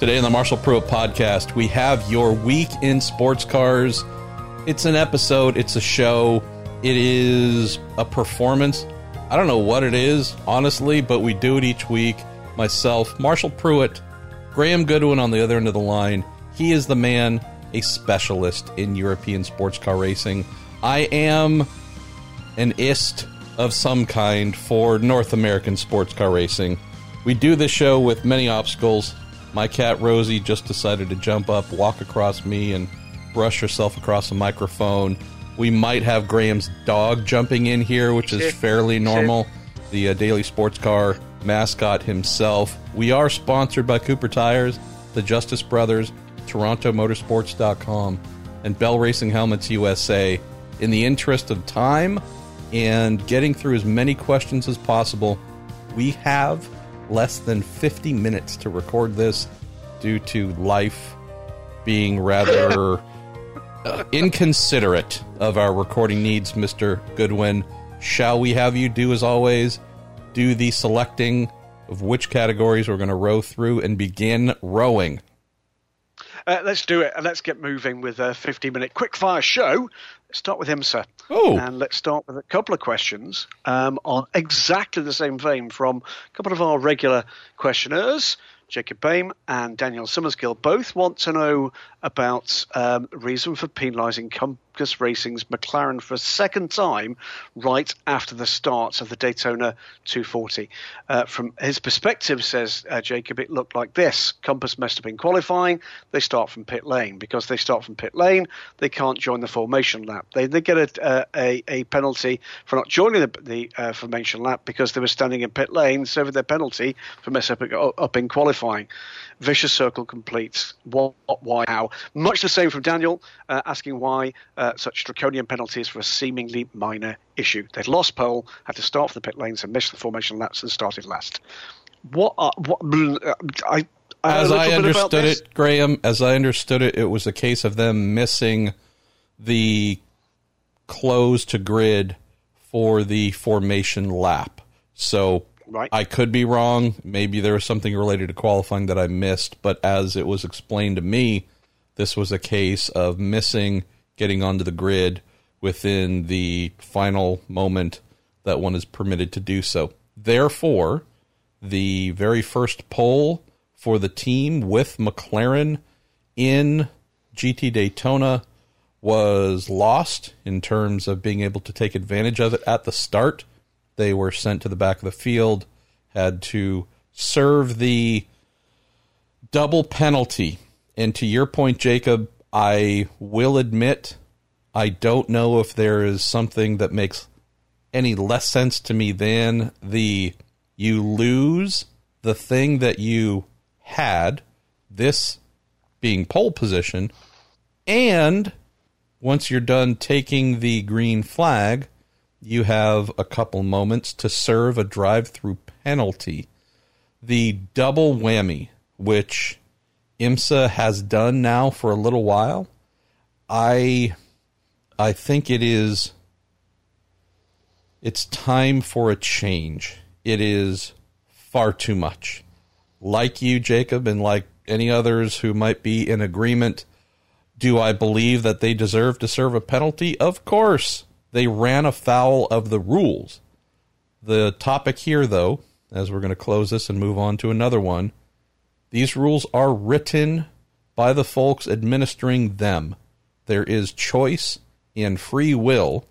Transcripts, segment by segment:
Today on the Marshall Pruett podcast, we have your week in sports cars. It's an episode, it's a show, it is a performance. I don't know what it is, honestly, but we do it each week. Myself, Marshall Pruett, Graham Goodwin on the other end of the line. He is the man, a specialist in European sports car racing. I am an ist of some kind for North American sports car racing. We do this show with many obstacles. My cat Rosie just decided to jump up, walk across me, and brush herself across the microphone. We might have Graham's dog jumping in here, which is fairly normal. The uh, Daily Sports Car mascot himself. We are sponsored by Cooper Tires, the Justice Brothers, TorontoMotorsports.com, and Bell Racing Helmets USA. In the interest of time and getting through as many questions as possible, we have less than 50 minutes to record this due to life being rather uh, inconsiderate of our recording needs, Mr. Goodwin. Shall we have you do as always? Do the selecting of which categories we're going to row through and begin rowing. Uh, let's do it and let's get moving with a 50 minute quickfire show. Start with IMSA. Oh. And let's start with a couple of questions um, on exactly the same vein from a couple of our regular questioners. Jacob Baim and Daniel Summerskill both want to know about um, reason for penalising Compass Racing's McLaren for a second time right after the start of the Daytona 240. Uh, from his perspective, says uh, Jacob, it looked like this. Compass messed up in qualifying. They start from pit lane. Because they start from pit lane, they can't join the formation lap. They, they get a, uh, a, a penalty for not joining the, the uh, formation lap because they were standing in pit lane, so with their penalty for mess up, up in qualifying. Vicious circle completes. What, why, how? Much the same from Daniel, uh, asking why uh, such draconian penalties for a seemingly minor issue. They'd lost pole, had to start for the pit lanes and missed the formation laps and started last. What? Are, what? I. I as I understood it, Graham, as I understood it, it was a case of them missing the close to grid for the formation lap. So Right. I could be wrong. Maybe there was something related to qualifying that I missed, but as it was explained to me, this was a case of missing getting onto the grid within the final moment that one is permitted to do so. Therefore, the very first pole for the team with McLaren in GT Daytona was lost in terms of being able to take advantage of it at the start. They were sent to the back of the field, had to serve the double penalty. And to your point, Jacob, I will admit I don't know if there is something that makes any less sense to me than the you lose the thing that you had, this being pole position, and once you're done taking the green flag, you have a couple moments to serve a drive through penalty. The double whammy, which IMSA has done now for a little while, I I think it is it's time for a change. It is far too much. Like you, Jacob, and like any others who might be in agreement, do I believe that they deserve to serve a penalty? Of course. They ran afoul of the rules. The topic here, though, as we're going to close this and move on to another one, these rules are written by the folks administering them. There is choice and free will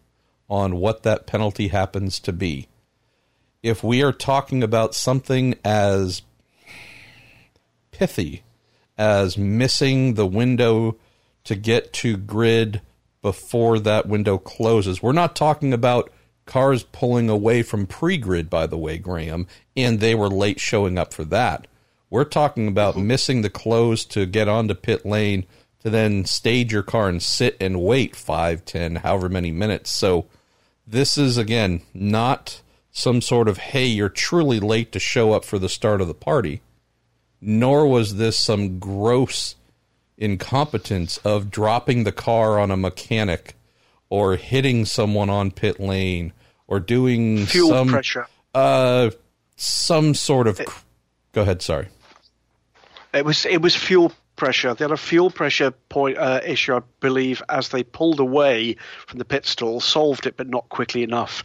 on what that penalty happens to be. If we are talking about something as pithy as missing the window to get to grid before that window closes. We're not talking about cars pulling away from pre grid, by the way, Graham, and they were late showing up for that. We're talking about missing the close to get onto pit lane to then stage your car and sit and wait five, ten, however many minutes. So this is, again, not some sort of, hey, you're truly late to show up for the start of the party, nor was this some gross incompetence of dropping the car on a mechanic or hitting someone on pit lane or doing Fuel some pressure. uh some sort of go ahead sorry It was it was fuel pressure. They had a fuel pressure point uh, issue, I believe, as they pulled away from the pit stall, solved it, but not quickly enough.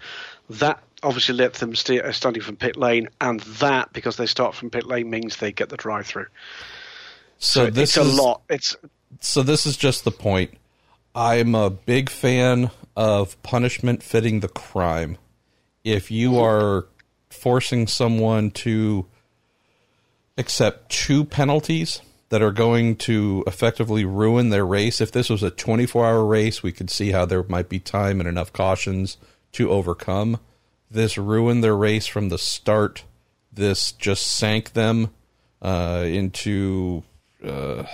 That obviously let them st- uh, starting from pit lane, and that because they start from pit lane means they get the drive through. So, So this it's is a lot. It's so this is just the point. I'm a big fan of punishment fitting the crime. If you are forcing someone to accept two penalties that are going to effectively ruin their race, if this was a 24 hour race, we could see how there might be time and enough cautions to overcome. This ruined their race from the start. This just sank them uh, into uh,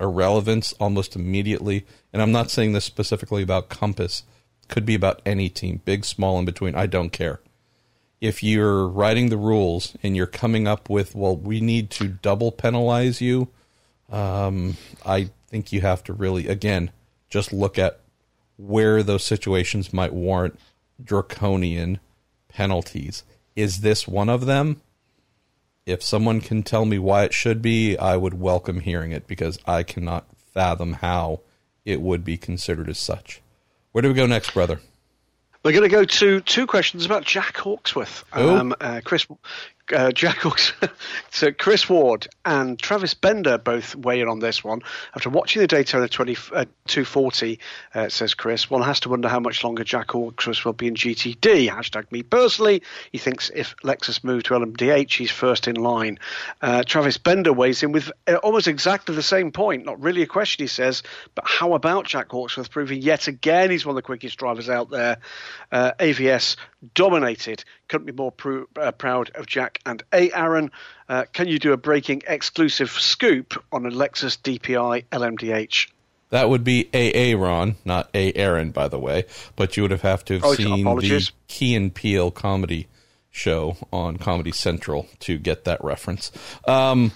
irrelevance almost immediately. And I'm not saying this specifically about Compass. Could be about any team, big, small, in between. I don't care. If you're writing the rules and you're coming up with, well, we need to double penalize you, um, I think you have to really, again, just look at where those situations might warrant draconian penalties. Is this one of them? If someone can tell me why it should be, I would welcome hearing it because I cannot fathom how it would be considered as such. Where do we go next, brother? We're going to go to two questions about Jack Hawksworth. Um, uh, Chris, uh, Jack Hawks, so Chris Ward and Travis Bender both weigh in on this one. After watching the Daytona 20, uh, 240, uh, says Chris, one has to wonder how much longer Jack Hawksworth will be in GTD. Hashtag me personally. He thinks if Lexus moved to LMDH, he's first in line. Uh, Travis Bender weighs in with uh, almost exactly the same point. Not really a question, he says, but how about Jack Hawksworth proving yet again he's one of the quickest drivers out there? Uh, AVS dominated. Couldn't be more pr- uh, proud of Jack and A. Aaron. Uh, can you do a breaking exclusive scoop on a Lexus DPI LMDH? That would be AA Ron, not A Aaron, by the way. But you would have have to have Oh, seen the apologies. Key and Peele comedy show on Comedy Central to get that reference. Um,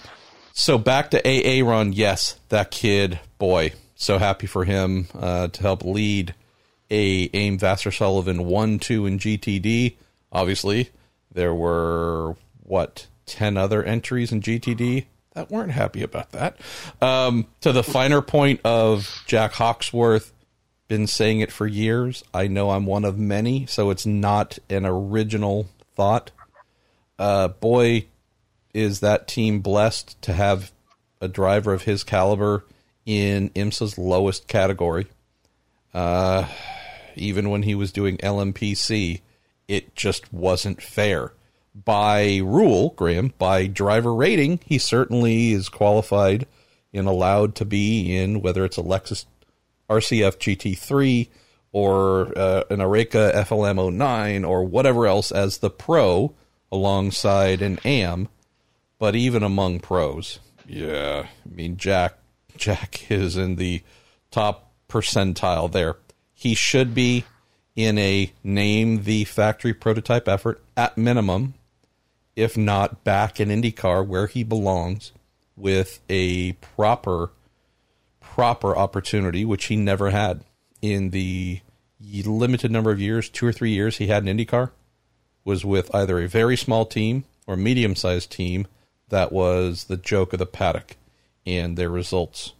so back to AA Ron. Yes, that kid, boy, so happy for him uh, to help lead a AIM Vasser Sullivan one two in GTD. Obviously, there were what ten other entries in GTD that weren't happy about that. Um, to the finer point of Jack Hawksworth, been saying it for years. I know I'm one of many, so it's not an original thought. Uh, boy, is that team blessed to have a driver of his caliber in IMSA's lowest category. Uh, even when he was doing LMPC, it just wasn't fair. By rule, Graham, by driver rating, he certainly is qualified and allowed to be in whether it's a Lexus RCF GT3 or uh, an Oreca FLM 09 or whatever else as the pro alongside an AM. But even among pros, yeah, I mean Jack Jack is in the top percentile there. He should be in a name the factory prototype effort at minimum, if not back in IndyCar where he belongs with a proper proper opportunity, which he never had in the limited number of years, two or three years he had in IndyCar, was with either a very small team or medium sized team that was the joke of the paddock, and their results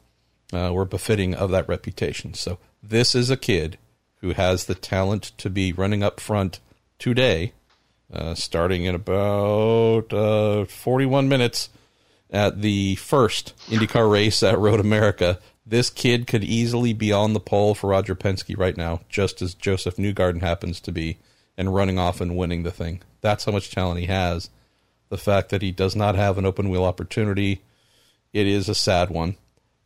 uh, were befitting of that reputation. So this is a kid who has the talent to be running up front today, uh, starting in about uh, 41 minutes at the first IndyCar race at Road America. This kid could easily be on the pole for Roger Penske right now, just as Josef Newgarden happens to be, and running off and winning the thing. That's how much talent he has. The fact that he does not have an open wheel opportunity, it is a sad one.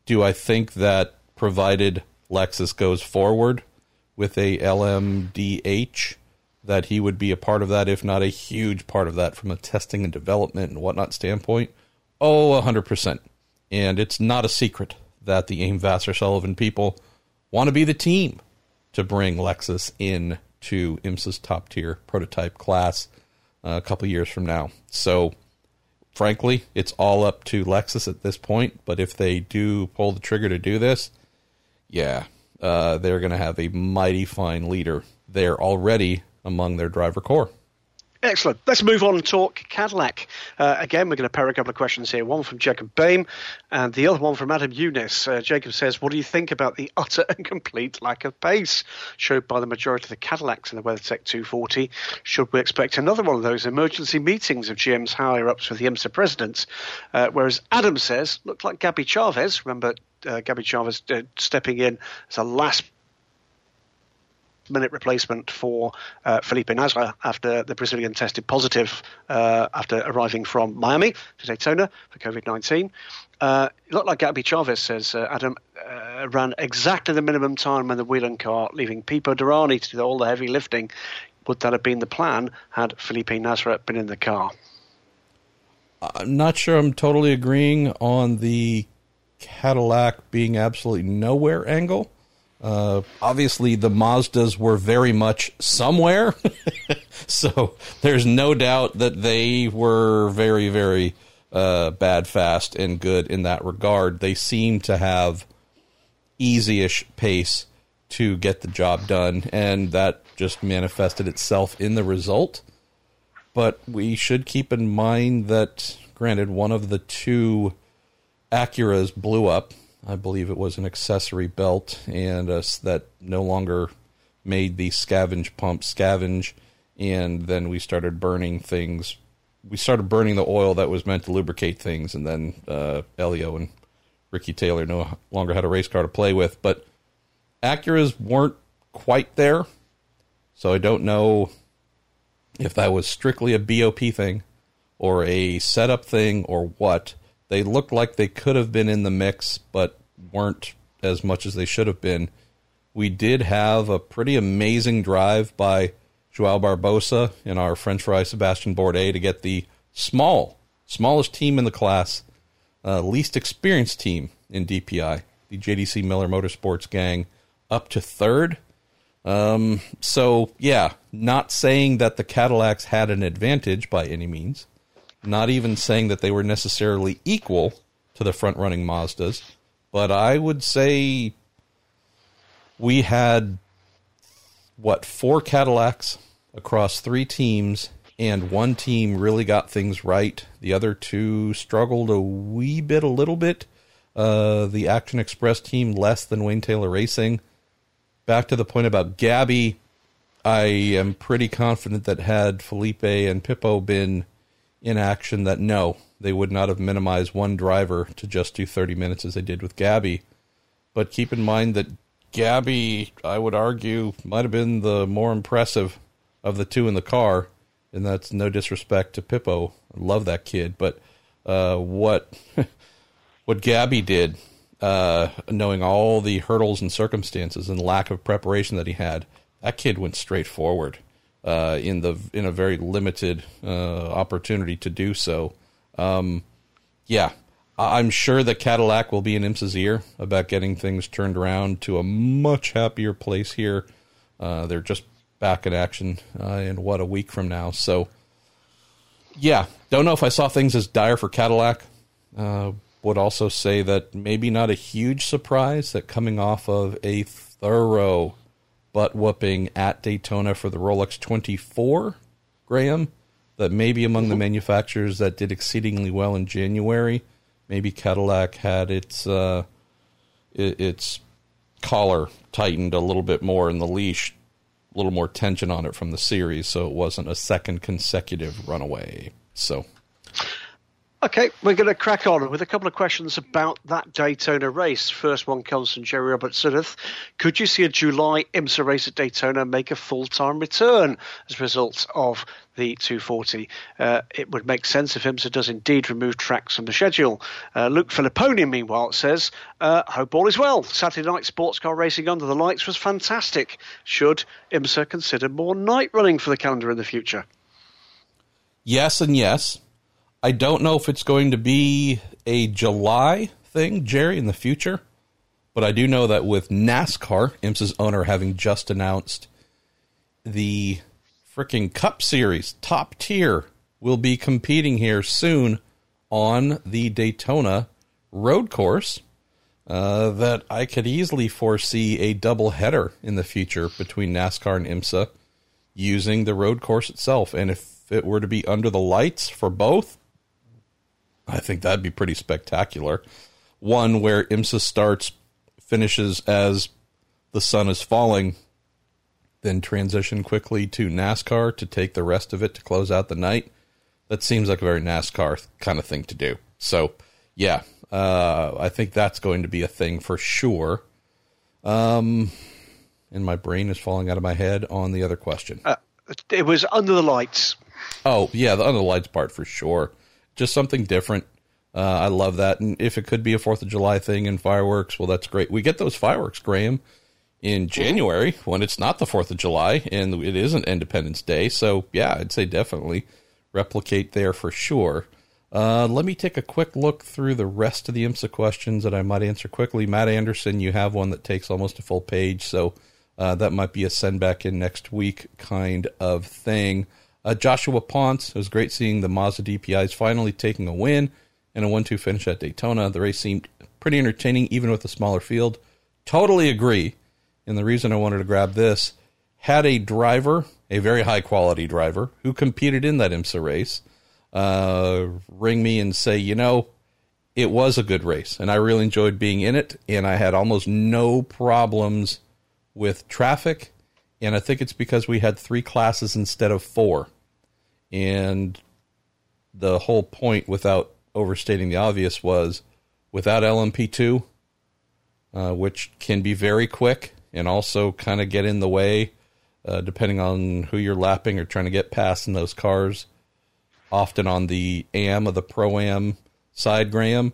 Do I think that provided Lexus goes forward with a LMDH, that he would be a part of that, if not a huge part of that from a testing and development and whatnot standpoint? Oh, 100%. And it's not a secret that the AIM Vasser Sullivan people want to be the team to bring Lexus in to IMSA's top tier prototype class uh, a couple years from now. So, frankly, it's all up to Lexus at this point. But if they do pull the trigger to do this, yeah, uh, they're going to have a mighty fine leader there already among their driver core. Excellent. Let's move on and talk Cadillac. Uh, again, we're going to pair a couple of questions here. One from Jacob Bain and the other one from Adam Eunice. Uh, Jacob says, What do you think about the utter and complete lack of pace showed by the majority of the Cadillacs in the WeatherTech 240? Should we expect another one of those emergency meetings of GM's higher ups with the IMSA presidents? Uh, whereas Adam says, Looked like Gabby Chaves. Remember, uh, Gabby Chaves uh, stepping in as a last minute replacement for uh, Felipe Nasr after the Brazilian tested positive uh, after arriving from Miami to Daytona for COVID 19. Uh, it looked like Gabby Chaves says uh, Adam uh, ran exactly the minimum time in the Whelen car, leaving Pipo Derani to do all the heavy lifting. Would that have been the plan had Felipe Nasr been in the car? I'm not sure I'm totally agreeing on the Cadillac being absolutely nowhere angle. Uh, obviously, the Mazdas were very much somewhere, so there's no doubt that they were very, very uh, bad, fast, and good in that regard. They seem to have easy-ish pace to get the job done, and that just manifested itself in the result. But we should keep in mind that, granted, one of the two Acuras blew up I believe it was an accessory belt, and uh, that no longer made the scavenge pump scavenge. And then we started burning things. We started burning the oil that was meant to lubricate things, and then uh, Elio and Ricky Taylor no longer had a race car to play with. But Acuras weren't quite there, so I don't know if that was strictly a BOP thing or a setup thing or what. They looked like they could have been in the mix, but weren't as much as they should have been. We did have a pretty amazing drive by Joao Barbosa and our French fry Sébastien Bourdais to get the small, smallest team in the class, uh, least experienced team in DPI, the JDC Miller Motorsports gang, up to third. Um, so, yeah, not saying that the Cadillacs had an advantage by any means, not even saying that they were necessarily equal to the front running Mazdas, but I would say we had what four Cadillacs across three teams, and one team really got things right. The other two struggled a wee bit, a little bit. Uh, the Action Express team less than Wayne Taylor Racing. Back to the point about Gabby, I am pretty confident that had Felipe and Pipo been in action, that no, they would not have minimized one driver to just do 30 minutes as they did with Gabby. But keep in mind that Gabby, I would argue, might have been the more impressive of the two in the car. And that's no disrespect to Pipo. I love that kid. But uh, what what Gabby did, uh, knowing all the hurdles and circumstances and lack of preparation that he had, that kid went straight forward uh, in the in a very limited uh, opportunity to do so. Um, yeah, I'm sure that Cadillac will be in IMSA's ear about getting things turned around to a much happier place here. Uh, they're just back in action uh, in what a week from now. So, yeah, don't know if I saw things as dire for Cadillac. Uh, would also say that maybe not a huge surprise that coming off of a thorough butt whooping at Daytona for the Rolex 24, Graham that may be among the mm-hmm. manufacturers that did exceedingly well in January, maybe Cadillac had its uh, its collar tightened a little bit more in the leash, a little more tension on it from the series, so it wasn't a second consecutive runaway. So. Okay, we're going to crack on with a couple of questions about that Daytona race. First one comes from Jerry Robert Sudduth. Could you see a July IMSA race at Daytona make a full time return as a result of the 240? Uh, it would make sense if IMSA does indeed remove tracks from the schedule. Uh, Luke Filipponi, meanwhile, says, uh, Hope all is well. Saturday night sports car racing under the lights was fantastic. Should IMSA consider more night running for the calendar in the future? Yes, and yes. I don't know if it's going to be a July thing, Jerry, in the future, but I do know that with NASCAR, IMSA's owner having just announced the freaking Cup Series, top tier, will be competing here soon on the Daytona road course. Uh, that I could easily foresee a double header in the future between NASCAR and IMSA using the road course itself. And if it were to be under the lights for both, I think that'd be pretty spectacular. One where IMSA starts, finishes as the sun is falling, then transition quickly to NASCAR to take the rest of it to close out the night. That seems like a very NASCAR kind of thing to do. So, yeah, uh, I think that's going to be a thing for sure. Um, and my brain is falling out of my head on the other question. Uh, it was under the lights. Oh yeah, the under the lights part for sure. Just something different. Uh, I love that, and if it could be a Fourth of July thing and fireworks, well, that's great. We get those fireworks, Graham, in January when it's not the Fourth of July and it isn't Independence Day. So yeah, I'd say definitely replicate there for sure. Uh, let me take a quick look through the rest of the IMSA questions that I might answer quickly. Matt Anderson, you have one that takes almost a full page, so uh, that might be a send back in next week kind of thing. Uh, Joshua Ponce, it was great seeing the Mazda DPIs finally taking a win and a 1 2 finish at Daytona. The race seemed pretty entertaining, even with a smaller field. Totally agree. And the reason I wanted to grab this had a driver, a very high quality driver, who competed in that IMSA race uh, ring me and say, you know, it was a good race and I really enjoyed being in it and I had almost no problems with traffic. And I think it's because we had three classes instead of four. And the whole point, without overstating the obvious, was without LMP2, uh, which can be very quick and also kind of get in the way, uh, depending on who you're lapping or trying to get past in those cars often on the AM of the Pro Am side, Graham.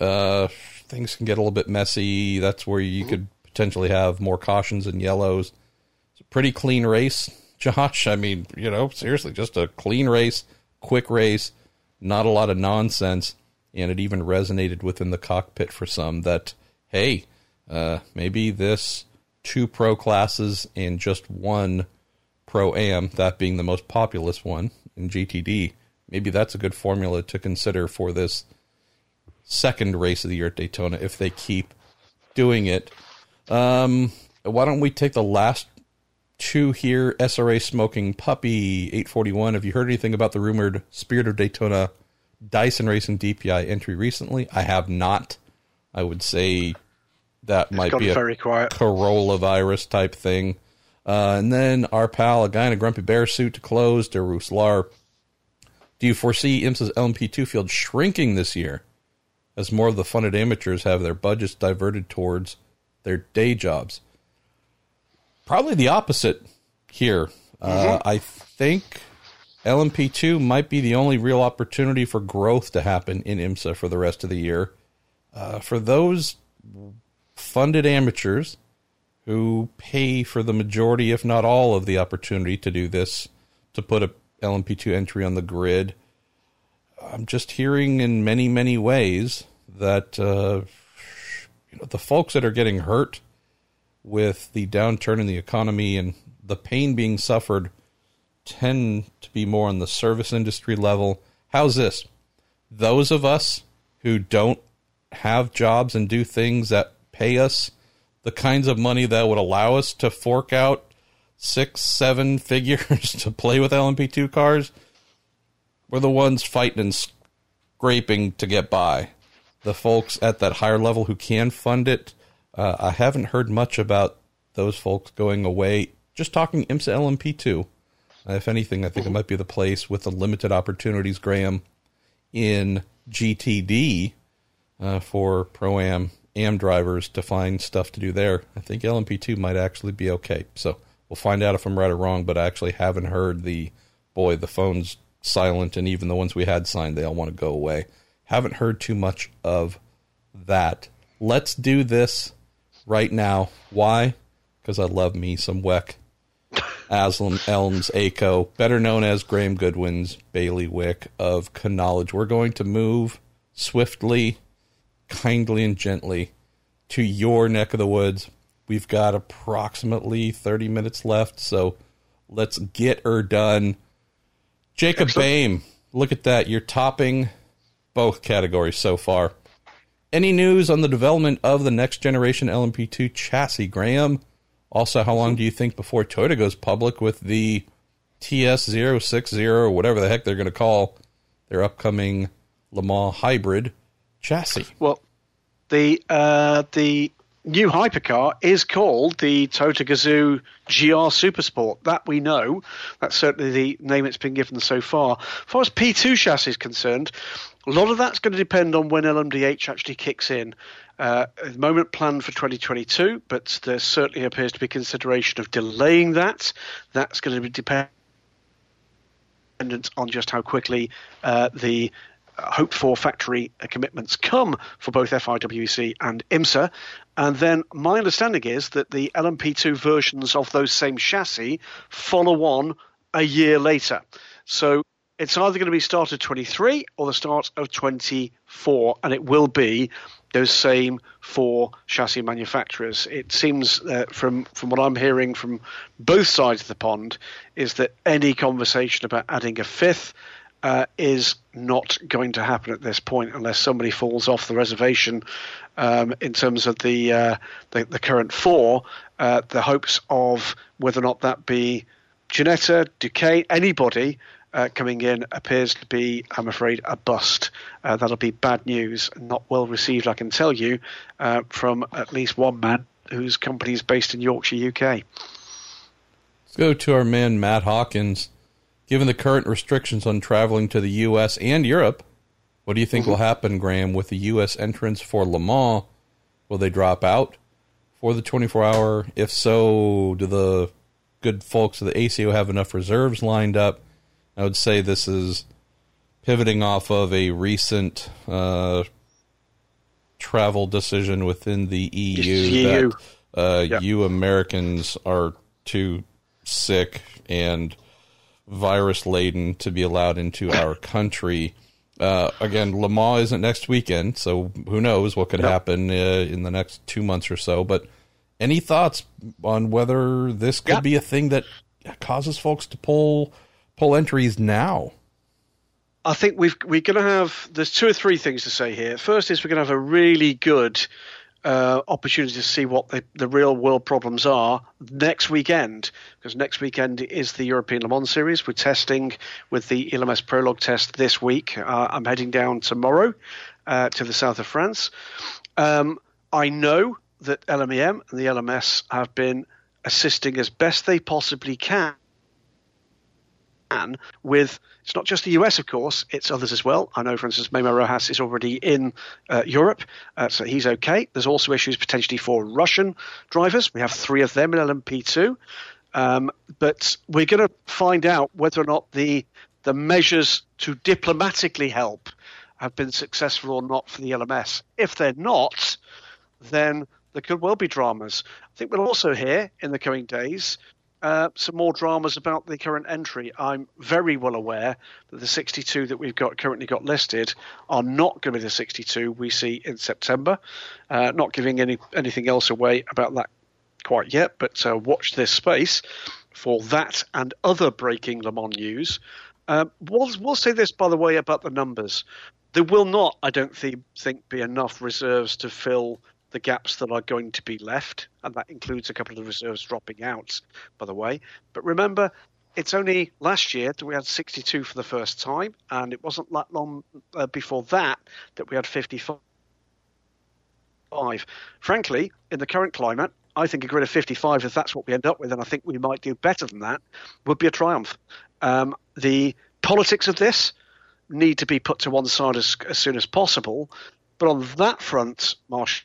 Uh, things can get a little bit messy. That's where you could potentially have more cautions and yellows. Pretty clean race, Josh. I mean, you know, seriously, just a clean race, quick race, not a lot of nonsense. And it even resonated within the cockpit for some that, hey, uh, maybe this two pro classes and just one pro am, that being the most populous one in GTD, maybe that's a good formula to consider for this second race of the year at Daytona if they keep doing it. Um, why don't we take the last two here? SRA smoking puppy 841. Have you heard anything about the rumored Spirit of Daytona Dyson Racing DPI entry recently? I have not. I would say that It's might be a very quiet. Corolla virus type thing. Uh, and then our pal, a guy in a grumpy bear suit to close, to Ruslar. Do you foresee IMSA's LMP2 field shrinking this year as more of the funded amateurs have their budgets diverted towards their day jobs? Probably the opposite here. Uh, I think LMP2 might be the only real opportunity for growth to happen in IMSA for the rest of the year. Uh, for those funded amateurs who pay for the majority, if not all, of the opportunity to do this, to put a LMP2 entry on the grid. I'm just hearing in many, many ways that uh, you know the folks that are getting hurt with the downturn in the economy and the pain being suffered tend to be more on the service industry level. How's this? Those of us who don't have jobs and do things that pay us the kinds of money that would allow us to fork out six, seven figures to play with LMP2 cars, we're the ones fighting and scraping to get by. The folks at that higher level who can fund it, uh, I haven't heard much about those folks going away. Just talking IMSA LMP2. Uh, if anything, I think it might be the place with the limited opportunities, Graham, in GTD uh, for Pro Am AM drivers to find stuff to do there. I think LMP2 might actually be okay. So we'll find out if I'm right or wrong, but I actually haven't heard the boy, the phone's silent, and even the ones we had signed, they all want to go away. Haven't heard too much of that. Let's do this right now. Why? Because I love me some WEC. AsLMS ELMS ACO, better known as Graham Goodwin's bailiwick of knowledge. We're going to move swiftly, kindly, and gently to your neck of the woods. We've got approximately 30 minutes left, so let's get her done. Jacob Bame, look at that. You're topping both categories so far. Any news on the development of the next generation LMP2 chassis, Graham? Also, how long do you think before Toyota goes public with the TS060 or whatever the heck they're going to call their upcoming Le Mans hybrid chassis. Well, the uh, the new hypercar is called the Toyota Gazoo GR Supersport. That we know. That's certainly the name it's been given so far. As far as P2 chassis is concerned, a lot of that's going to depend on when LMDH actually kicks in. Uh, at the moment, planned for 2022, but there certainly appears to be consideration of delaying that. That's going to be dependent on just how quickly uh, the hoped for factory commitments come for both FIA WEC and IMSA. And then my understanding is that the LMP2 versions of those same chassis follow on a year later. So it's either going to be start of 23 or the start of 24, and it will be those same four chassis manufacturers. It seems uh, from from what I'm hearing from both sides of the pond is that any conversation about adding a fifth uh, is not going to happen at this point unless somebody falls off the reservation. Um, in terms of the, uh, the, the current four, uh, the hopes of whether or not that be Ginetta, Duqueine, anybody uh, coming in appears to be, I'm afraid, a bust. Uh, that'll be bad news, not well received, I can tell you, uh, from at least one man whose company is based in Yorkshire, UK. Let's go to our man, Matt Hawkins. Given the current restrictions on traveling to the U.S. and Europe, what do you think mm-hmm. will happen, Graham, with the U.S. entrance for Le Mans? Will they drop out for the 24 hour? If so, do the good folks of the ACO have enough reserves lined up? I would say this is pivoting off of a recent uh, travel decision within the EU, that uh, yep. you Americans are too sick and virus laden to be allowed into our country. Uh, again, Le Mans isn't next weekend, so who knows what could yep. happen uh, in the next two months or so. But any thoughts on whether this could yep. be a thing that causes folks to pull pull entries now? I think we've we're going to have. There's two or three things to say here. First is we're going to have a really good uh, opportunity to see what the, the real world problems are next weekend, because next weekend is the European Le Mans Series. We're testing with the LMS Prologue test this week. Uh, I'm heading down tomorrow uh, to the south of France. Um, I know that LMEM and the LMS have been assisting as best they possibly can with it's not just the US, of course, it's others as well. I know, for instance, Memo Rojas is already in uh, Europe, uh, so he's okay. There's also issues potentially for Russian drivers. We have three of them in LMP2. Um, but we're going to find out whether or not the the measures to diplomatically help have been successful or not for the LMS. If they're not, then there could well be dramas. I think we'll also hear in the coming days uh, some more dramas about the current entry. I'm very well aware that the 62 that we've got currently got listed are not going to be the 62 we see in September. Uh, not giving any anything else away about that quite yet, but uh, watch this space for that and other breaking Le Mans news. Uh, we'll, we'll say this, by the way, about the numbers. There will not, I don't think, think be enough reserves to fill the gaps that are going to be left, and that includes a couple of the reserves dropping out, by the way. But remember, it's only last year that we had 62 for the first time, and it wasn't that long uh, before that that we had 55. Frankly, in the current climate, I think a grid of 55, if that's what we end up with, and I think we might do better than that, would be a triumph. Um, the politics of this need to be put to one side as, as soon as possible. But on that front, Marsh,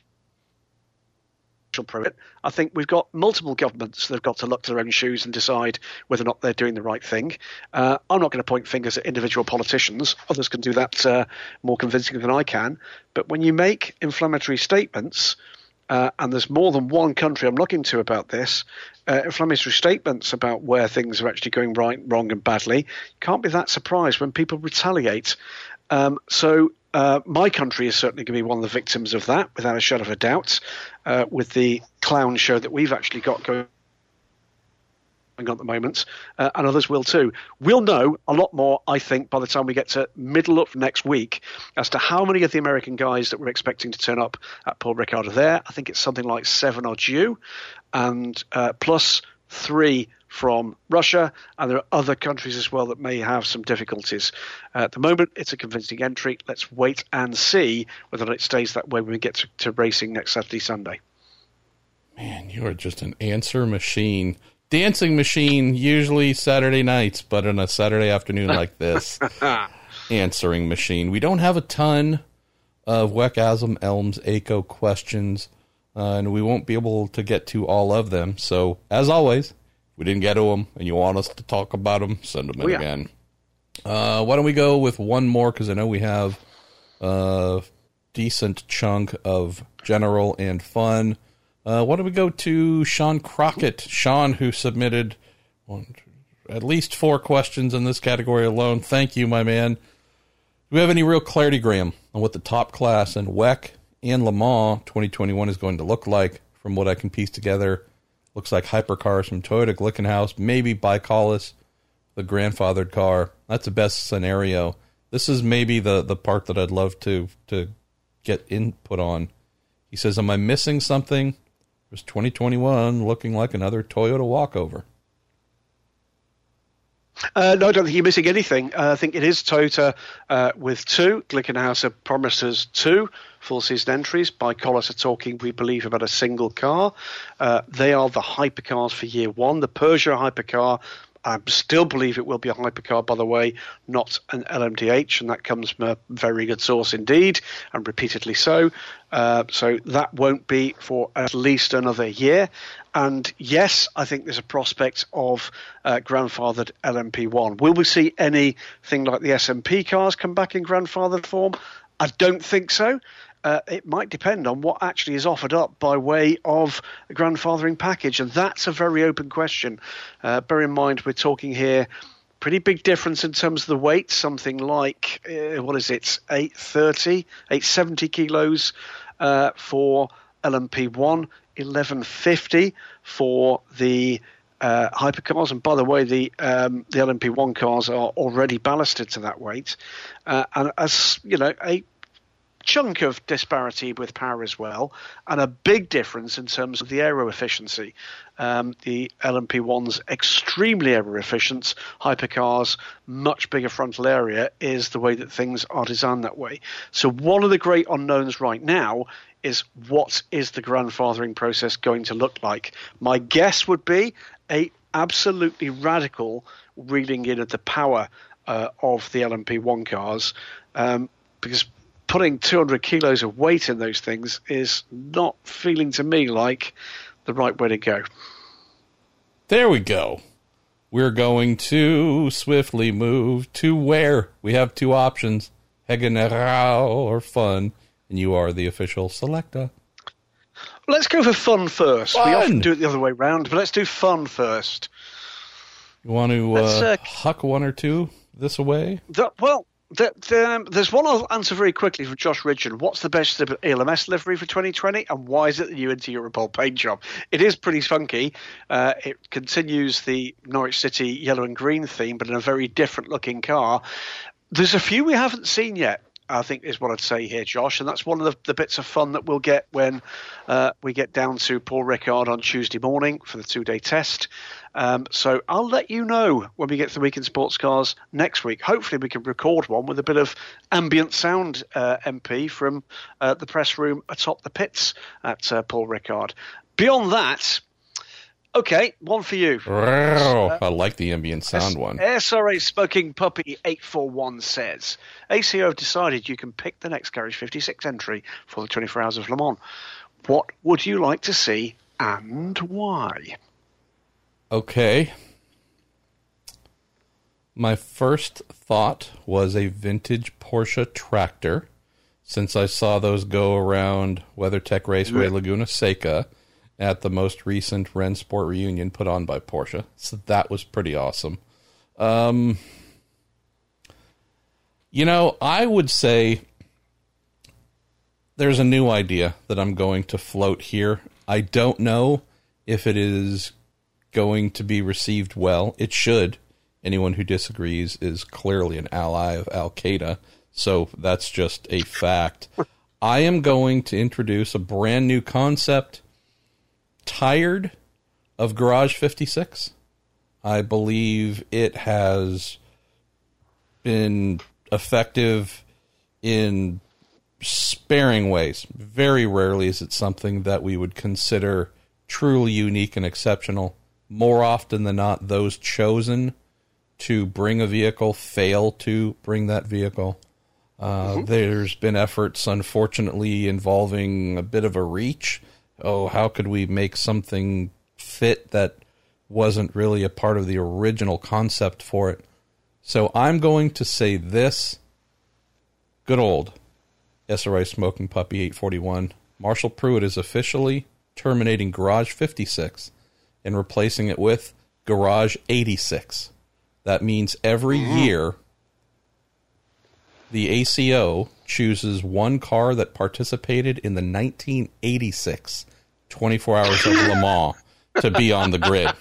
Pruett. I think we've got multiple governments that have got to look to their own shoes and decide whether or not they're doing the right thing. Uh, I'm not going to point fingers at individual politicians. Others can do that uh, more convincingly than I can. But when you make inflammatory statements, uh, and there's more than one country I'm looking to about this, uh, inflammatory statements about where things are actually going right, wrong, and badly, you can't be that surprised when people retaliate. Um, so uh, my country is certainly going to be one of the victims of that, without a shadow of a doubt, uh, with the clown show that we've actually got going on at the moment, uh, and others will too. We'll know a lot more, I think, by the time we get to middle of next week as to how many of the American guys that we're expecting to turn up at Paul Ricard are there. I think it's something like seven or due, and uh, plus three from Russia, and there are other countries as well that may have some difficulties. Uh, at the moment, it's a convincing entry. Let's wait and see whether it stays that way when we get to, to racing next Saturday, Sunday. Man, you are just an answer machine. Dancing machine, usually Saturday nights, but on a Saturday afternoon like this, answering machine. We don't have a ton of Wekasm ELMS ACO questions, uh, and we won't be able to get to all of them. So, as always, we didn't get to them and you want us to talk about them, send them in oh, yeah. again. Uh, why don't we go with one more? Because I know we have a decent chunk of general and fun. Uh, why don't we go to Sean Crockett? Sean, who submitted one, at least four questions in this category alone. Thank you, my man. Do we have any real clarity, Graham, on what the top class and WEC and Le Mans 2021 is going to look like from what I can piece together? Looks like hypercars from Toyota Glickenhaus, maybe ByKolles, the grandfathered car. That's the best scenario. This is maybe the, the part that I'd love to to get input on. He says, Am I missing something? Was 2021 looking like another Toyota walkover? Uh, no, I don't think you're missing anything. Uh, I think it is Toyota uh, with two. Glickenhaus promises two full season entries. ByKolles are talking, we believe, about a single car. Uh, they are the hypercars for year one. The Peugeot hypercar I still believe it will be a hypercar, by the way, not an LMDH, and that comes from a very good source indeed, and repeatedly so. Uh, so that won't be for at least another year. And yes, I think there's a prospect of uh, grandfathered LMP1. Will we see anything like the SMP cars come back in grandfathered form? I don't think so uh, it might depend on what actually is offered up by way of a grandfathering package, and that's a very open question. Uh, bear in mind, we're talking here pretty big difference in terms of the weight, something like uh, what is it, 830, 870 kilos uh, for LMP1, 1150 for the uh, hypercars. And by the way, the um, the LMP1 cars are already ballasted to that weight, uh, and as you know, a chunk of disparity with power as well, and a big difference in terms of the aero efficiency. Um, the LMP1's extremely aero efficient, hypercars, much bigger frontal area is the way that things are designed that way. So, one of the great unknowns right now is what is the grandfathering process going to look like? My guess would be a absolutely radical reeling in of the power uh, of the LMP1 cars. Um, because putting 200 kilos of weight in those things is not feeling to me like the right way to go. There we go. We're going to swiftly move to where we have two options Hegenerau or fun, and you are the official selector. Let's go for fun first. Fun. We often do it the other way around, but let's do fun first. You want to uh, uh, huck one or two this away? The, well, the, the, um, there's one I'll answer very quickly from Josh Ridgeon. What's the best ELMS livery for 2020, and why is it the Inter Europol paint job? It is pretty funky. Uh, it continues the Norwich City yellow and green theme, but in a very different looking car. There's a few we haven't seen yet. I think is what I'd say here, Josh, and that's one of the, the bits of fun that we'll get when uh, we get down to Paul Ricard on Tuesday morning for the two day test. Um, so I'll let you know when we get to the weekend sports cars next week. Hopefully, we can record one with a bit of ambient sound, uh, MP, from uh, the press room atop the pits at uh, Paul Ricard. Beyond that, Okay, one for you. Uh, I like the ambient sound one. SRA Smoking Puppy 841 says ACO have decided you can pick the next Garage 56 entry for the 24 Hours of Le Mans. What would you like to see and why? Okay. My first thought was a vintage Porsche tractor, since I saw those go around WeatherTech Raceway Laguna Seca at the most recent Rennsport reunion put on by Porsche. So that was pretty awesome. Um, you know, I would say there's a new idea that I'm going to float here. I don't know if it is going to be received well. It should. Anyone who disagrees is clearly an ally of Al Qaeda. So that's just a fact. I am going to introduce a brand new concept tired of Garage 56. I believe it has been effective in sparing ways. Very rarely is it something that we would consider truly unique and exceptional. More often than not, those chosen to bring a vehicle fail to bring that vehicle. Uh, mm-hmm. There's been efforts, unfortunately, involving a bit of a reach. Oh, how could we make something fit that wasn't really a part of the original concept for it? So I'm going to say this good old SRI Smoking Puppy 841. Marshall Pruett is officially terminating Garage 56 and replacing it with Garage 86. That means every mm-hmm. year the ACO chooses one car that participated in the 1986 24 Hours of Le Mans to be on the grid.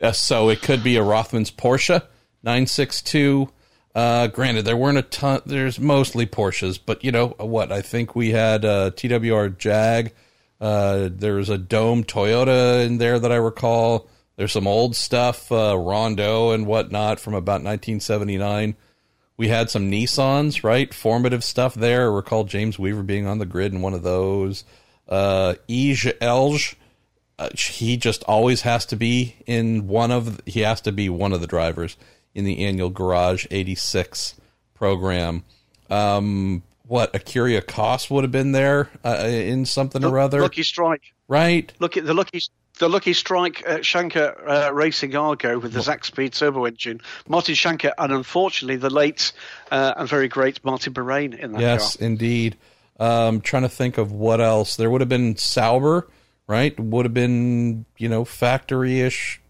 Uh, so it could be a Rothmans Porsche 962. Uh, granted, there weren't a ton. There's mostly Porsches, but you know what? I think we had a TWR Jag. Uh, there's a Dome Toyota in there that I recall. There's some old stuff, uh, Rondeau and whatnot from about 1979. We had some Nissans, right? Formative stuff there. I recall James Weaver being on the grid in one of those. Uh, Eje Elgh, uh, he just always has to be in one of. He has to be one of the drivers in the annual Garage 86 program. Um, what Akira Koss would have been there uh, in something or other. Lucky Strike, right? Look at the Lucky the Lucky Strike uh, Schanche uh, Racing Argo with the Zakspeed turbo engine. Martin Schanche, and unfortunately the late uh, and very great Martin Birrane in that yes, car. indeed. Um, trying to think of what else. There would have been Sauber, right? Would have been you know factory ish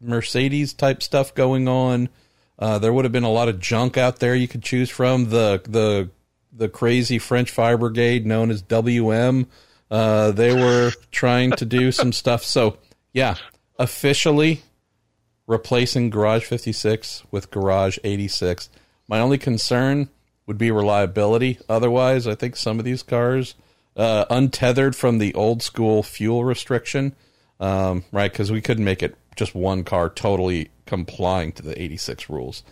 Mercedes type stuff going on. Uh, there would have been a lot of junk out there you could choose from. The the the crazy French fire brigade known as WM. Uh, they were trying to do some stuff. So yeah, officially replacing Garage 56 with Garage 86. My only concern would be reliability. Otherwise, I think some of these cars, uh, untethered from the old school fuel restriction, um, right? Because we couldn't make it just one car totally complying to the 86 rules.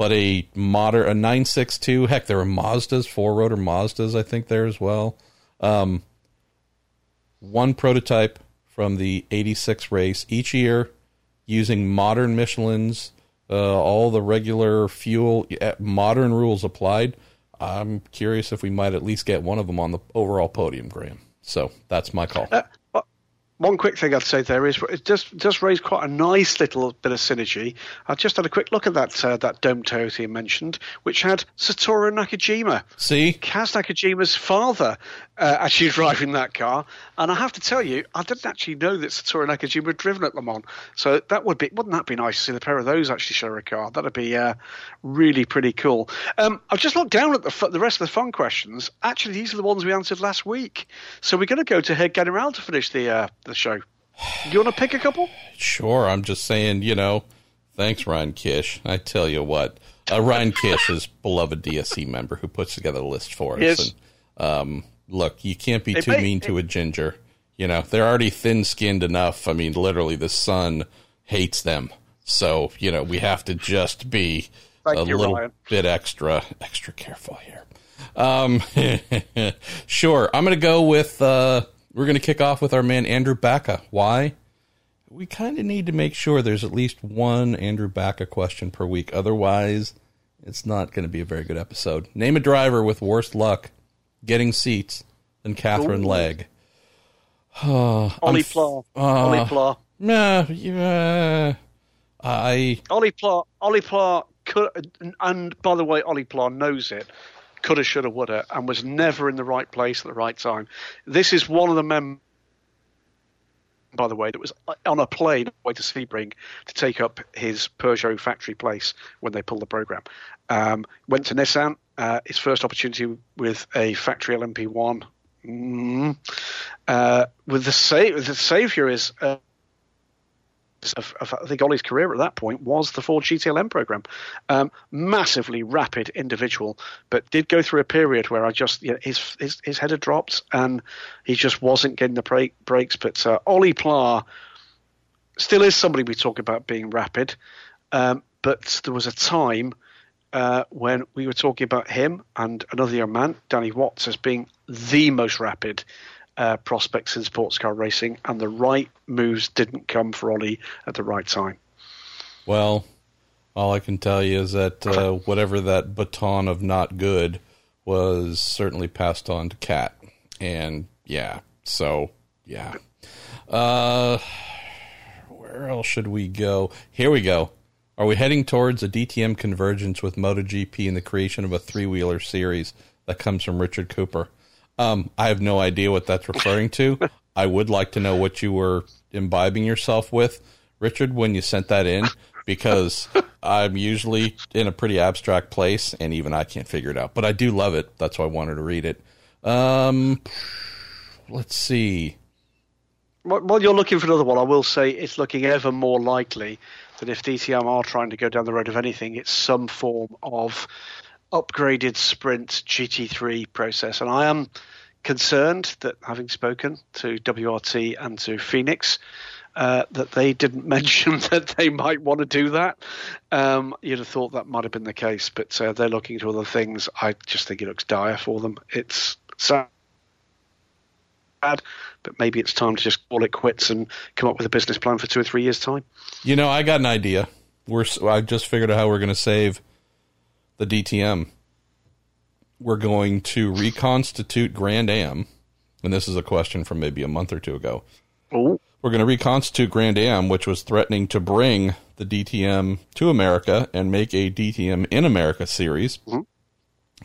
But a modern, a 962, heck, there are Mazdas, four rotor Mazdas, I think, there as well. Um, one prototype from the 86 race each year using modern Michelin's, uh, all the regular fuel, modern rules applied. I'm curious if we might at least get one of them on the overall podium, Graham. So that's my call. Uh, one quick thing I'd say there is it just just raised quite a nice little bit of synergy. I just had a quick look at that uh, that Dome Toyota you mentioned, which had Satoru Nakajima. See, Kaz Nakajima's father uh, actually driving that car, and I have to tell you, I didn't actually know that Satoru Nakajima had driven at Le Mans. So that would be wouldn't that be nice to see the pair of those actually share a car? That'd be uh, really pretty cool. Um, I've just looked down at the the rest of the fun questions. Actually, these are the ones we answered last week. So we're going to go to Herr General to finish the uh, the show. Do you want to pick a couple? Sure. I'm just saying, you know, thanks, Ryan Kish. I tell you what, uh, Ryan Kish is beloved DSC member who puts together the list for us. Yes. And, um, look, you can't be too mean to a ginger. You know, they're already thin skinned enough. I mean, literally, the sun hates them. So, you know, we have to just be a you, little Ryan. bit extra extra careful here. Um, sure, I'm going to go with uh, we're going to kick off with our man Andrew Baca. Why? We kind of need to make sure there's at least one Andrew Baca question per week. Otherwise, it's not going to be a very good episode. Name a driver with worse luck getting seats than Catherine Ooh. Oh, Ollie Pla. Uh, Ollie Pla. Nah, yeah. I. Ollie Pla. Ollie Pla could, and by the way, Ollie Pla knows it coulda, shoulda, woulda, and was never in the right place at the right time. This is one of the men, by the way, that was on a plane way to Sebring to take up his Peugeot factory place when they pulled the program. Um, went to Nissan, uh, his first opportunity with a factory LMP1. Mm. Uh, with the, sa- the savior is. Uh, of, of, I think Ollie's career at that point was the Ford GTLM program. Um, massively rapid individual, but did go through a period where I just you know, his, his, his head had dropped and he just wasn't getting the break, breaks. But uh, Ollie Pla still is somebody we talk about being rapid, um, but there was a time uh, when we were talking about him and another young man, Danny Watts, as being the most rapid uh, prospects in sports car racing, and the right moves didn't come for Ollie at the right time. Well, all I can tell you is that uh, whatever that baton of not good was certainly passed on to Cat, and yeah, so yeah. Uh, where else should we go? Here we go. Are we heading towards a DTM convergence with MotoGP and the creation of a three wheeler series that comes from Richard Cooper? Um, I have no idea what that's referring to. I would like to know what you were imbibing yourself with, Richard, when you sent that in, because I'm usually in a pretty abstract place, and even I can't figure it out. But I do love it. That's why I wanted to read it. Um, let's see. While you're looking for another one, I will say it's looking ever more likely that if DTM are trying to go down the road of anything, it's some form of upgraded Sprint GT3 process. And I am concerned that having spoken to WRT and to Phoenix, uh, that they didn't mention that they might want to do that. Um, you'd have thought that might have been the case, but uh, they're looking to other things. I just think it looks dire for them. It's sad but maybe it's time to just call it quits and come up with a business plan for two or three years' time. You know, I got an idea. We're I just figured out how we're going to save the DTM. We're going to reconstitute Grand Am, and this is a question from maybe a month or two ago. Oh. We're going to reconstitute Grand Am, which was threatening to bring the DTM to America and make a DTM in America series mm-hmm.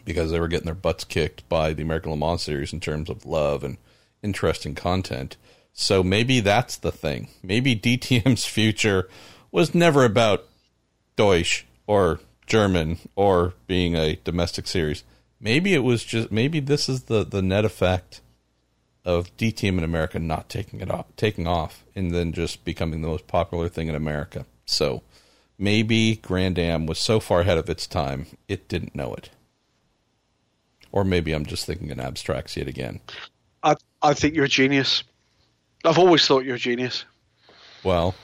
because they were getting their butts kicked by the American Le Mans series in terms of love and interesting content. So maybe that's the thing. Maybe DTM's future was never about Deutsch or German or being a domestic series. Maybe it was just maybe this is the the net effect of DTM in America not taking it off, taking off, and then just becoming the most popular thing in America. So maybe Grand Am was so far ahead of its time it didn't know it, or maybe I'm just thinking in abstracts yet again. I I think you're a genius. I've always thought you're a genius. Well,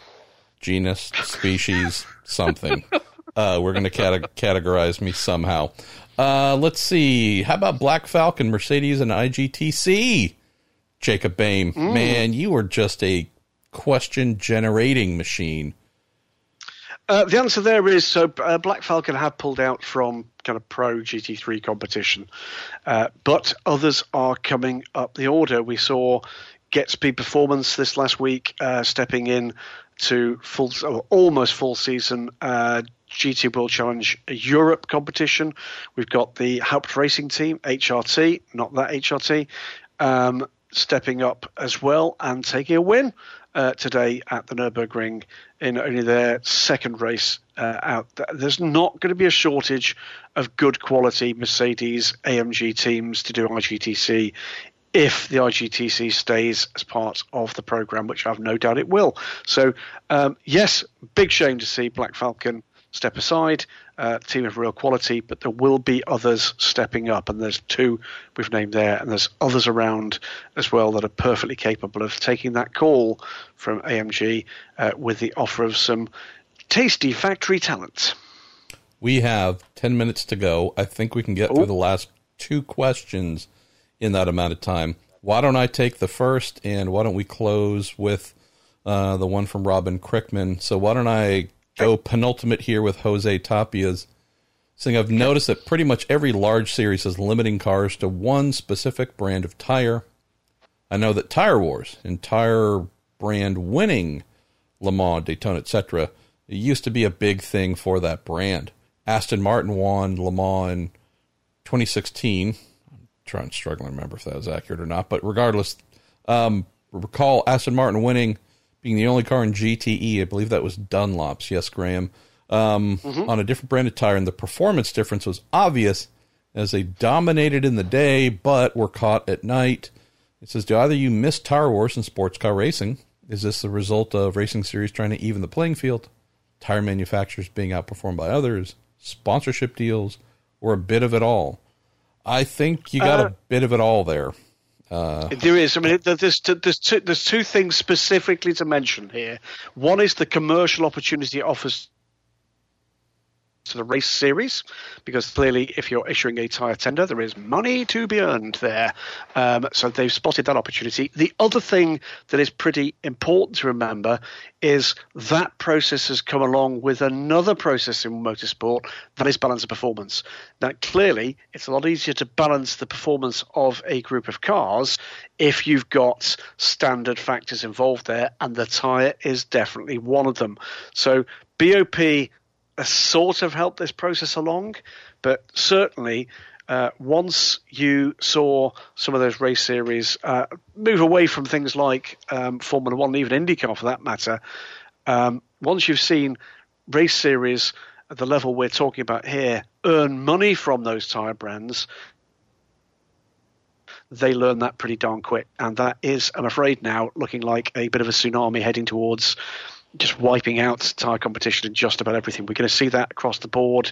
genus, species, something. Uh, we're going to cate- categorize me somehow. Uh, let's see. How about Black Falcon, Mercedes, and IGTC? Jacob Baim, mm. man, you are just a question generating machine. Uh, the answer there is so uh, Black Falcon have pulled out from kind of pro GT3 competition, uh, but others are coming up the order. We saw GetSpeed Performance this last week uh, stepping in to full, almost full season uh, GT World Challenge Europe competition. We've got the Haupt Racing Team, HRT, not that HRT, um, stepping up as well and taking a win uh, today at the Nurburgring in only their second race uh, out. There's not going to be a shortage of good quality Mercedes AMG teams to do IGTC if the IGTC stays as part of the program, which I've no doubt it will. So, um, yes, big shame to see Black Falcon step aside, uh, team of real quality, but there will be others stepping up. And there's two we've named there, and there's others around as well that are perfectly capable of taking that call from AMG uh, with the offer of some tasty factory talent. We have 10 minutes to go. I think we can get Ooh. through the last two questions in that amount of time. Why don't I take the first, and why don't we close with uh, the one from Robin Crickman? So why don't I go penultimate here with Jose Tapia's thing. I've noticed that pretty much every large series is limiting cars to one specific brand of tire. I know that Tire Wars and tire brand winning Le Mans, Daytona, etc. It used to be a big thing for that brand. Aston Martin won Le Mans in 2016. I'm trying to struggling to remember if that was accurate or not, but regardless, um, recall Aston Martin winning being the only car in GTE. I believe that was Dunlop's. Yes, Graham. Um, mm-hmm. On a different branded tire, and the performance difference was obvious as they dominated in the day, but were caught at night. It says, "Do either you miss tire wars in sports car racing? Is this the result of racing series trying to even the playing field, tire manufacturers being outperformed by others, sponsorship deals, or a bit of it all?" I think you got uh, a bit of it all there. Uh, there is. I mean, there's two, there's two there's two things specifically to mention here. One is the commercial opportunity it offers to the race series because clearly if you're issuing a tyre tender there is money to be earned there. Um, so they've spotted that opportunity. The other thing that is pretty important to remember is that process has come along with another process in motorsport that is balance of performance. Now clearly it's a lot easier to balance the performance of a group of cars if you've got standard factors involved there and the tyre is definitely one of them. So BOP sort of helped this process along, but certainly uh, once you saw some of those race series uh, move away from things like um, Formula One, even IndyCar for that matter, um, once you've seen race series at the level we're talking about here earn money from those tyre brands, they learn that pretty darn quick. And that is, I'm afraid, now looking like a bit of a tsunami heading towards just wiping out tyre competition in just about everything. We're going to see that across the board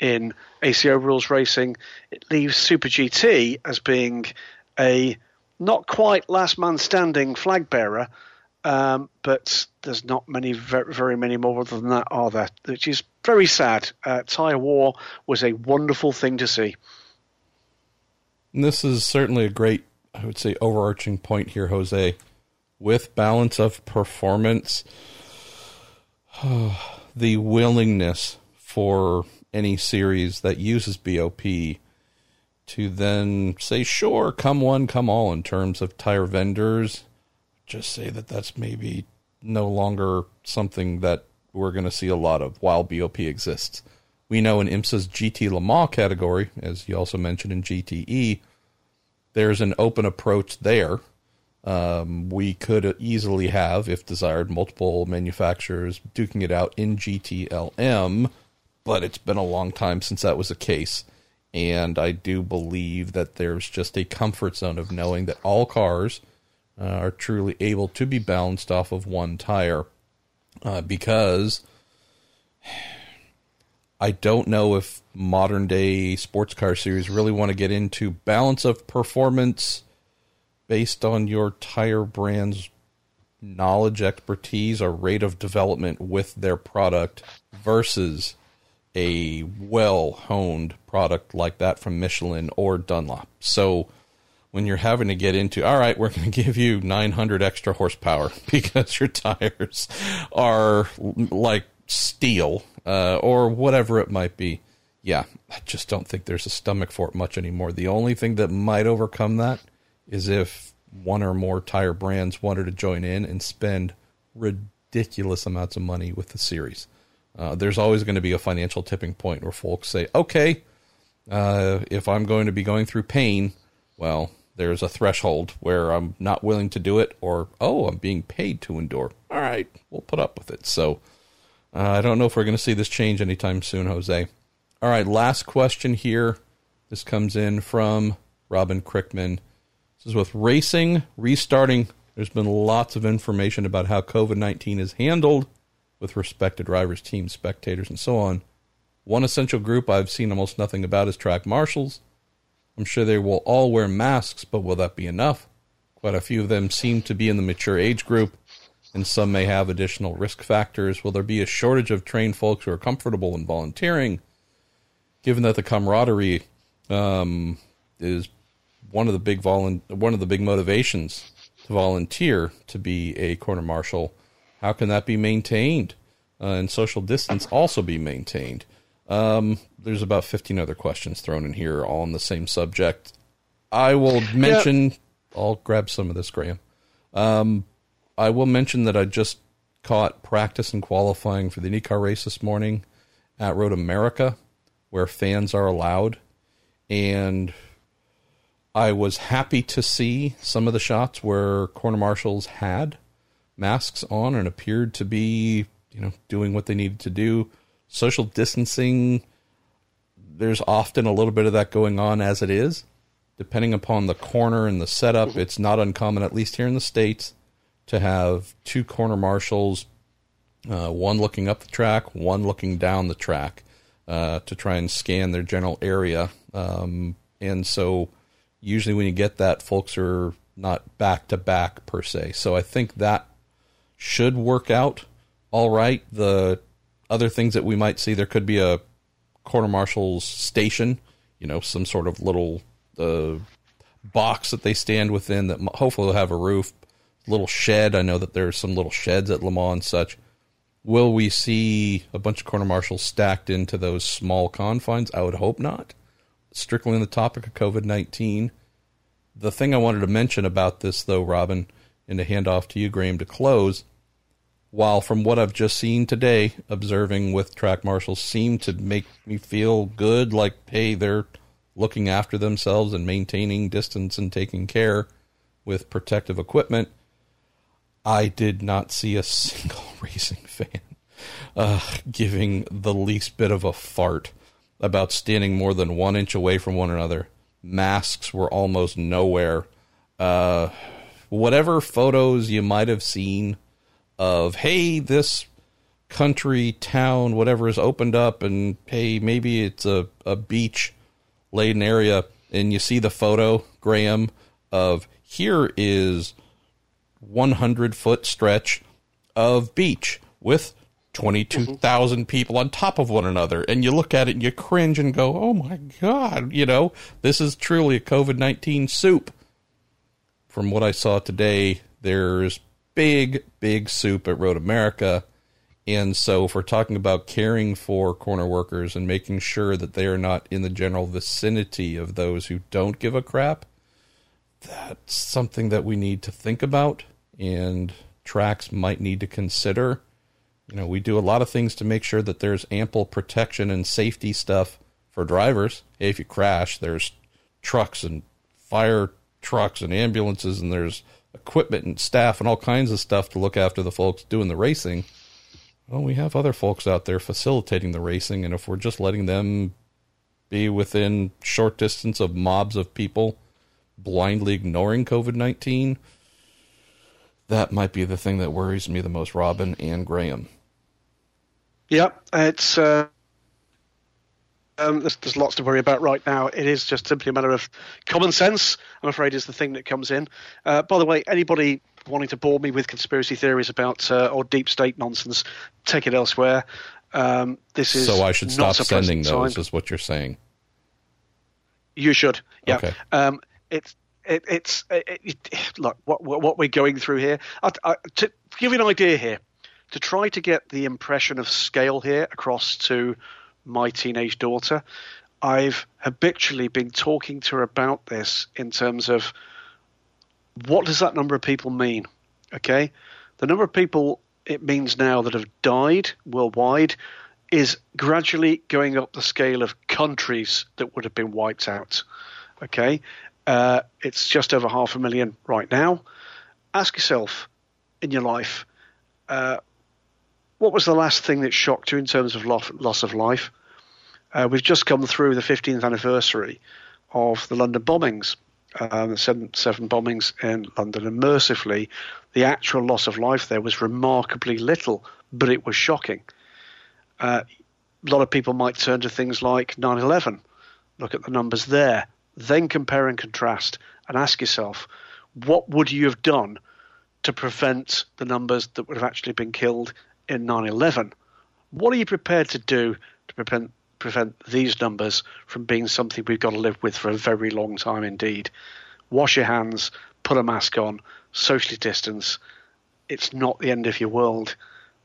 in ACO rules racing. It leaves Super GT as being a not quite last man standing flag bearer, um, but there's not many, very, very, many more than that, are there? Which is very sad. Uh, tyre war was a wonderful thing to see. And this is certainly a great, I would say, overarching point here, Jose. With balance of performance, the willingness for any series that uses BOP to then say, sure, come one, come all in terms of tire vendors, just say that that's maybe no longer something that we're going to see a lot of while BOP exists. We know in IMSA's GT Le Mans category, as you also mentioned in GTE, there's an open approach there um, we could easily have, if desired, multiple manufacturers duking it out in GTLM, but it's been a long time since that was the case. And I do believe that there's just a comfort zone of knowing that all cars uh, are truly able to be balanced off of one tire uh, because I don't know if modern day sports car series really want to get into balance of performance based on your tire brand's knowledge, expertise, or rate of development with their product versus a well honed product like that from Michelin or Dunlop. So when you're having to get into, all right, we're going to give you 900 extra horsepower because your tires are like steel uh, or whatever it might be. Yeah, I just don't think there's a stomach for it much anymore. The only thing that might overcome that is if one or more tire brands wanted to join in and spend ridiculous amounts of money with the series. Uh, there's always going to be a financial tipping point where folks say, okay, uh, if I'm going to be going through pain, well, there's a threshold where I'm not willing to do it, or, oh, I'm being paid to endure. All right, we'll put up with it. So uh, I don't know if we're going to see this change anytime soon, Jose. All right, last question here. This comes in from Robin Crickman is with racing restarting. There's been lots of information about how COVID 19 is handled with respect to drivers, teams, spectators, and so on. One essential group I've seen almost nothing about is track marshals. I'm sure they will all wear masks, but will that be enough? Quite a few of them seem to be in the mature age group, and some may have additional risk factors. Will there be a shortage of trained folks who are comfortable in volunteering? Given that the camaraderie um, is one of the big volu- one of the big motivations to volunteer to be a corner marshal. How can that be maintained? Uh, and social distance also be maintained? Um, there's about 15 other questions thrown in here, all on the same subject. I will mention. I'll grab some of this, Graham. Um, I will mention that I just caught practice and qualifying for the IndyCar race this morning at Road America, where fans are allowed, and I was happy to see some of the shots where corner marshals had masks on and appeared to be, you know, doing what they needed to do. Social distancing, there's often a little bit of that going on as it is. Depending upon the corner and the setup, it's not uncommon, at least here in the States, to have two corner marshals, uh, one looking up the track, one looking down the track, uh, to try and scan their general area. Um, and so Usually, when you get that, folks are not back to back per se. So I think that should work out all right. The other things that we might see, there could be a quarter marshal's station, you know, some sort of little uh, box that they stand within that hopefully will have a roof, little shed. I know that there's some little sheds at Le Mans and such. Will we see a bunch of corner marshals stacked into those small confines? I would hope not. Strictly on the topic of COVID 19. The thing I wanted to mention about this, though, Robin, and to hand off to you, Graham, to close, while from what I've just seen today, observing with track marshals seem to make me feel good, like, hey, they're looking after themselves and maintaining distance and taking care with protective equipment. I did not see a single racing fan uh, giving the least bit of a fart about standing more than one inch away from one another. Masks were almost nowhere. Uh, whatever photos you might have seen of, hey, this country, town, whatever is opened up, and hey, maybe it's a, a beach laden area, and you see the photo, Graham, of here is 100 foot stretch of beach with 22,000 mm-hmm. people on top of one another. And you look at it and you cringe and go, oh my God, you know, this is truly a COVID 19 soup. From what I saw today, there's big, big soup at Road America. And so, if we're talking about caring for corner workers and making sure that they are not in the general vicinity of those who don't give a crap, that's something that we need to think about and tracks might need to consider. You know, we do a lot of things to make sure that there's ample protection and safety stuff for drivers. If you crash, there's trucks and fire trucks and ambulances, and there's equipment and staff and all kinds of stuff to look after the folks doing the racing. Well, we have other folks out there facilitating the racing, and if we're just letting them be within short distance of mobs of people blindly ignoring COVID 19, that might be the thing that worries me the most, Robin and Graham. Yeah, it's uh, um, there's, there's, lots to worry about right now. It is just simply a matter of common sense. I'm afraid is the thing that comes in. Uh, by the way, anybody wanting to bore me with conspiracy theories about uh, or deep state nonsense, take it elsewhere. Um, this is so I should stop sending those. Time. Is what you're saying? You should. Yeah. Okay. Um, it's it, it's it, it, look what what we're going through here. I, I, to give you an idea here, to try to get the impression of scale here across to my teenage daughter, I've habitually been talking to her about this in terms of what does that number of people mean? Okay, the number of people it means now that have died worldwide is gradually going up the scale of countries that would have been wiped out. Okay, uh, it's just over half a million right now. Ask yourself in your life, uh, what was the last thing that shocked you in terms of loss of life? Uh, we've just come through the 15th anniversary of the London bombings, um, the seven, seven bombings in London, and mercifully, the actual loss of life there was remarkably little, but it was shocking. Uh, a lot of people might turn to things like 9 11, look at the numbers there then compare and contrast and ask yourself, what would you have done to prevent the numbers that would have actually been killed in 9 11? What are you prepared to do to prevent, prevent these numbers from being something we've got to live with for a very long time indeed? Wash your hands, put a mask on, socially distance. It's not the end of your world.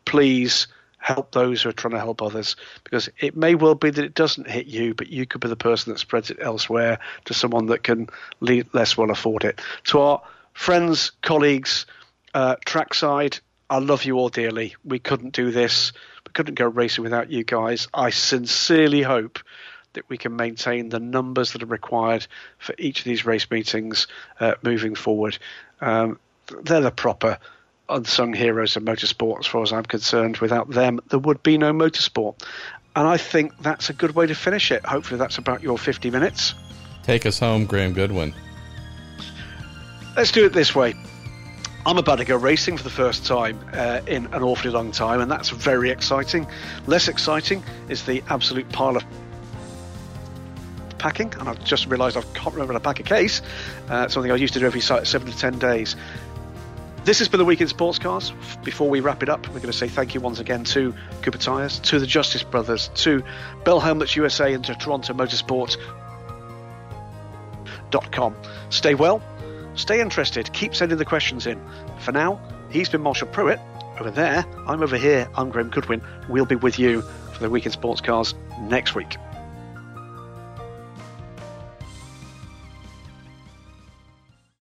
Please help those who are trying to help others because it may well be that it doesn't hit you, but you could be the person that spreads it elsewhere to someone that can less well afford it. To our friends, colleagues, uh, trackside, I love you all dearly. We couldn't do this. We couldn't go racing without you guys. I sincerely hope that we can maintain the numbers that are required for each of these race meetings uh, moving forward. Um, they're the proper unsung heroes of motorsport, as far as I'm concerned. Without them, there would be no motorsport. And I think that's a good way to finish it. Hopefully, that's about your 50 minutes. Take us home, Graham Goodwin. Let's do it this way. I'm about to go racing for the first time uh, in an awfully long time, and that's very exciting. Less exciting is the absolute pile of packing, and I've just realised I can't remember to pack a case. Uh, something I used to do every seven to ten days. This has been the week in sports cars. Before we wrap it up, we're going to say thank you once again to Cooper Tires, to the Justice Brothers, to Bell Helmets USA, and to Toronto Motorsport.com. Stay well, stay interested, keep sending the questions in. For now, he's been Marshall Pruett. Over there, I'm over here, I'm Graham Goodwin. We'll be with you for the week in sports cars next week.